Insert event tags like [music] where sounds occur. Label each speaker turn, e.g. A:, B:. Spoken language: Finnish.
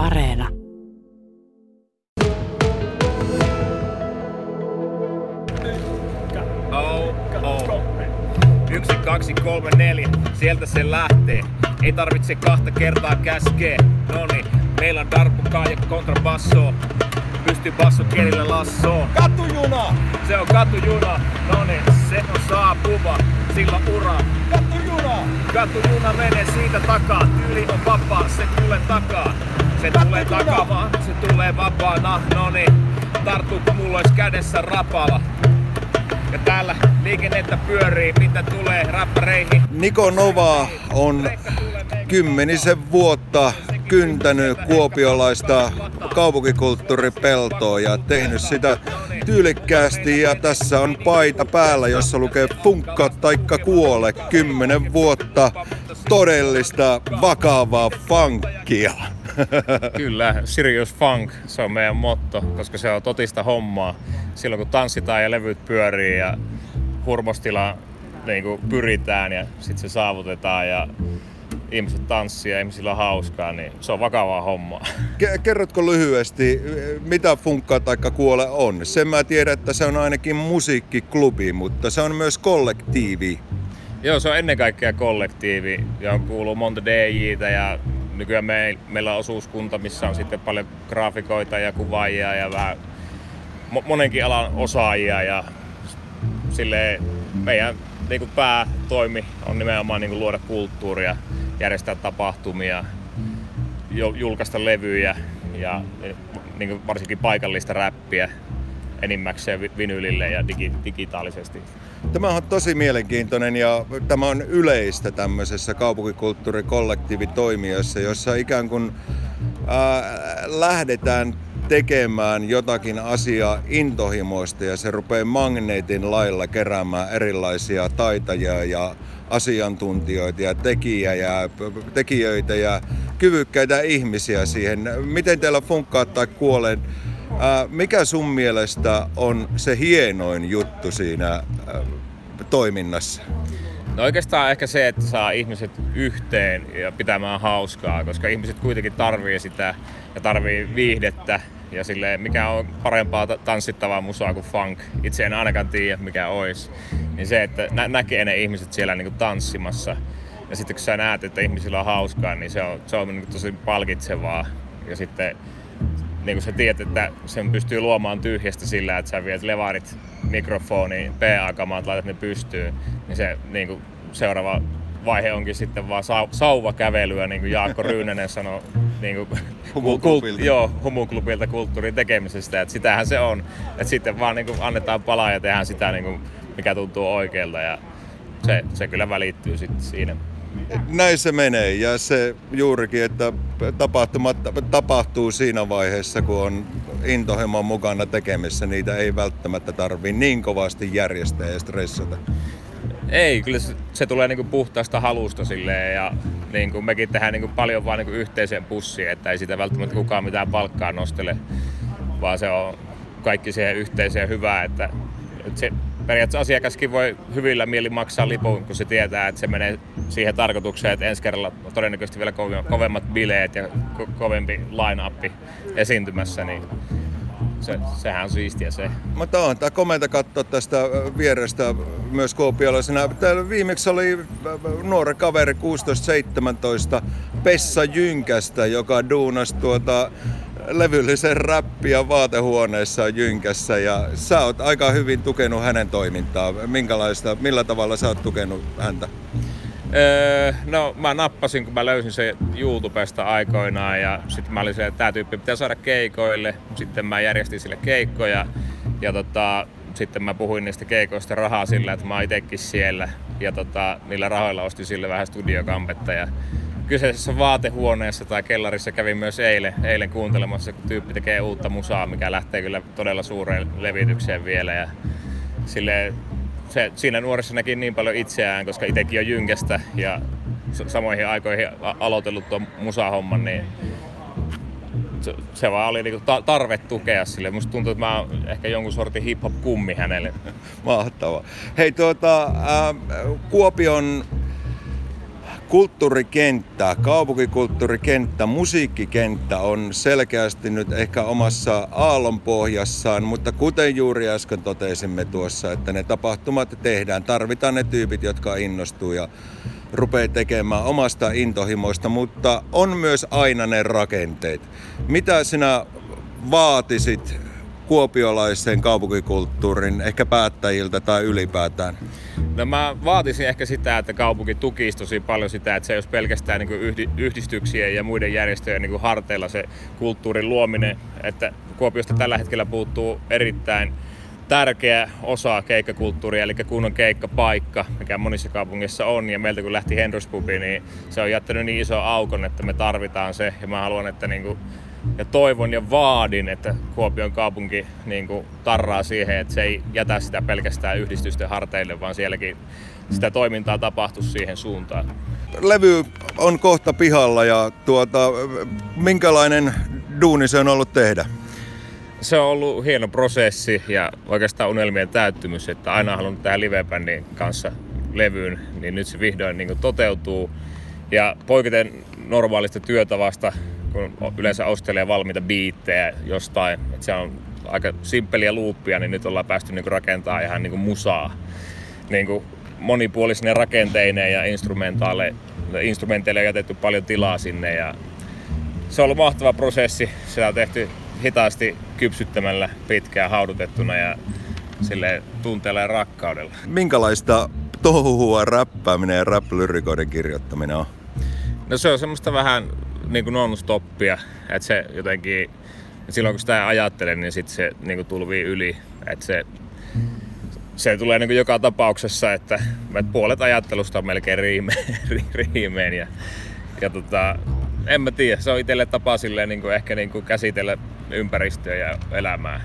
A: Areena.
B: Oh, oh. Yksi, kaksi, kolme, neljä. Sieltä se lähtee. Ei tarvitse kahta kertaa käskeä. Noni, meillä on darbukaa ja kontrabasso. Pysty basso kielillä lassoo.
C: Katujuna!
B: Se on katujuna. Noni, se on saapuva. Sillä on ura.
C: Katujuna!
B: Katujuna menee siitä takaa. Tyyli on vapaa, se tulee takaa. Se tulee vaan se tulee vapaana. Noni, tarttuu kun mulla olisi kädessä rapala. Ja täällä liikennettä pyörii, mitä tulee räppäreihin.
C: Niko Nova on kymmenisen vuotta kyntänyt kuopiolaista kaupunkikulttuuripeltoa ja tehnyt sitä tyylikkäästi ja tässä on paita päällä, jossa lukee funkka taikka kuole. Kymmenen vuotta todellista vakavaa funkkia. [laughs]
D: Kyllä, Sirius Funk, se on meidän motto, koska se on totista hommaa. Silloin kun tanssitaan ja levyt pyörii ja hurmostila niin kuin pyritään ja sitten se saavutetaan ja ihmiset tanssii ja ihmisillä on hauskaa, niin se on vakavaa hommaa. [laughs]
C: Ke- Kerrotko lyhyesti, mitä funkka taikka kuole on? Sen mä tiedän, että se on ainakin musiikkiklubi, mutta se on myös kollektiivi.
D: Joo, se on ennen kaikkea kollektiivi, johon kuuluu monta DJtä ja nykyään me, meillä on osuuskunta, missä on sitten paljon graafikoita ja kuvaajia ja vähän mo- monenkin alan osaajia ja sille meidän niin kuin päätoimi on nimenomaan niin kuin luoda kulttuuria, järjestää tapahtumia, ju- julkaista levyjä ja niin kuin varsinkin paikallista räppiä enimmäkseen vi- vinylille ja digi- digitaalisesti.
C: Tämä on tosi mielenkiintoinen ja tämä on yleistä tämmöisessä kaupunkikulttuurikollektiivitoimijoissa, jossa ikään kuin ää, lähdetään tekemään jotakin asiaa intohimoista ja se rupeaa magneetin lailla keräämään erilaisia taitajia ja asiantuntijoita ja tekijä ja, tekijöitä ja kyvykkäitä ihmisiä siihen. Miten teillä funkkaa tai kuolee? Ää, mikä sun mielestä on se hienoin juttu siinä ää, toiminnassa?
D: No oikeastaan ehkä se, että saa ihmiset yhteen ja pitämään hauskaa, koska ihmiset kuitenkin tarvii sitä ja tarvii viihdettä ja silleen, mikä on parempaa ta- tanssittavaa musaa kuin funk. Itse en ainakaan tiedä, mikä olisi. Niin se, että nä- näkee ne ihmiset siellä niinku tanssimassa ja sitten kun sä näet, että ihmisillä on hauskaa, niin se on, se on niinku tosi palkitsevaa. Ja sitten niin kuin sä tiedät, että sen pystyy luomaan tyhjästä sillä, että sä viet levarit, mikrofoni, PA-kamat, laitat ne pystyyn, niin se niin kuin seuraava vaihe onkin sitten vaan sau- sauvakävelyä, niin kuin Jaakko Ryynänen sanoi niin kuin,
C: Humuklubilta.
D: joo, humuklubilta kulttuurin tekemisestä, että sitähän se on. Että sitten vaan niin kuin annetaan palaa ja tehdään sitä, niin kuin, mikä tuntuu oikealta ja se, se kyllä välittyy sitten siinä.
C: Näin se menee ja se juurikin, että tapahtumat tapahtuu siinä vaiheessa, kun on intohimon mukana tekemissä. Niitä ei välttämättä tarvii niin kovasti järjestää ja stressata.
D: Ei, kyllä se, se tulee niinku puhtaasta halusta silleen ja niinku mekin tehdään niinku paljon vaan niinku yhteiseen pussiin, että ei sitä välttämättä kukaan mitään palkkaa nostele, vaan se on kaikki siihen yhteiseen hyvää, että, että se, periaatteessa asiakaskin voi hyvillä mielin maksaa lipun, kun se tietää, että se menee siihen tarkoitukseen, että ensi kerralla on todennäköisesti vielä kovemmat, bileet ja ko- kovempi line-up esiintymässä, niin se, sehän on siistiä se.
C: Mutta on tämä komenta katsoa tästä vierestä myös kuopiolaisena. Täällä viimeksi oli nuori kaveri 16-17 Pessa Jynkästä, joka duunasi tuota levyllisen räppiä vaatehuoneessa Jynkässä ja sä oot aika hyvin tukenut hänen toimintaa. Minkälaista, millä tavalla sä oot tukenut häntä?
D: Öö, no mä nappasin, kun mä löysin sen YouTubesta aikoinaan ja sitten mä olin se, että tää tyyppi pitää saada keikoille. Sitten mä järjestin sille keikkoja ja tota, sitten mä puhuin niistä keikoista rahaa sillä, että mä oon itekin siellä. Ja tota, niillä rahoilla ostin sille vähän studiokampetta ja kyseisessä vaatehuoneessa tai kellarissa kävin myös eilen, eilen kuuntelemassa, kun tyyppi tekee uutta musaa, mikä lähtee kyllä todella suureen levitykseen vielä. Ja sille se, siinä nuorissa näki niin paljon itseään, koska itsekin on Jynkästä ja samoihin aikoihin aloitellut tuon musahomman, niin se, se vaan oli niinku ta- tarve tukea sille. Musta tuntuu, että mä oon ehkä jonkun sortin hip-hop-kummi hänelle. [laughs]
C: Mahtava. Hei tuota, ää, Kuopion kulttuurikenttä, kaupunkikulttuurikenttä, musiikkikenttä on selkeästi nyt ehkä omassa aallonpohjassaan, mutta kuten juuri äsken totesimme tuossa, että ne tapahtumat tehdään, tarvitaan ne tyypit, jotka innostuu ja rupeaa tekemään omasta intohimoista, mutta on myös aina ne rakenteet. Mitä sinä vaatisit kuopiolaisen kaupunkikulttuurin ehkä päättäjiltä tai ylipäätään?
D: No mä vaatisin ehkä sitä, että kaupunki tukisi tosi paljon sitä, että se ei olisi pelkästään niin yhdistyksien ja muiden järjestöjen niin harteilla se kulttuurin luominen. Että Kuopiosta tällä hetkellä puuttuu erittäin tärkeä osa keikkakulttuuria, eli kunnon keikkapaikka, mikä monissa kaupungeissa on. Ja meiltä kun lähti Henryspubi, niin se on jättänyt niin iso aukon, että me tarvitaan se. Ja mä haluan, että niin kuin ja toivon ja vaadin, että Kuopion kaupunki niin kuin, tarraa siihen, että se ei jätä sitä pelkästään yhdistysten harteille, vaan sielläkin sitä toimintaa tapahtuu siihen suuntaan.
C: Levy on kohta pihalla ja tuota, minkälainen duuni se on ollut tehdä?
D: Se on ollut hieno prosessi ja oikeastaan unelmien täyttymys, että aina halunnut tähän livebändin kanssa levyyn, niin nyt se vihdoin niin toteutuu. Ja poiketen normaalista työtavasta kun yleensä ostelee valmiita biittejä jostain, että se on aika simppeliä luuppia, niin nyt ollaan päästy niinku rakentaa ihan niinku musaa. Niinku monipuolisine rakenteineen ja instrumentaale, instrumenteille on jätetty paljon tilaa sinne ja se on ollut mahtava prosessi. Se on tehty hitaasti kypsyttämällä pitkään haudutettuna ja sille tunteella ja rakkaudella.
C: Minkälaista touhua räppääminen ja rap kirjoittaminen on?
D: No se on semmoista vähän niin kuin non-stoppia. Että se jotenkin, silloin kun sitä ajattelen, niin sitten se niin kuin tulvii yli. Että se, se tulee niin kuin joka tapauksessa, että, että puolet ajattelusta on melkein riimeen. [laughs] riimeen ja, ja tota, en mä tiedä, se on itselle tapa silleen, niin kuin ehkä niin kuin käsitellä ympäristöä ja elämää.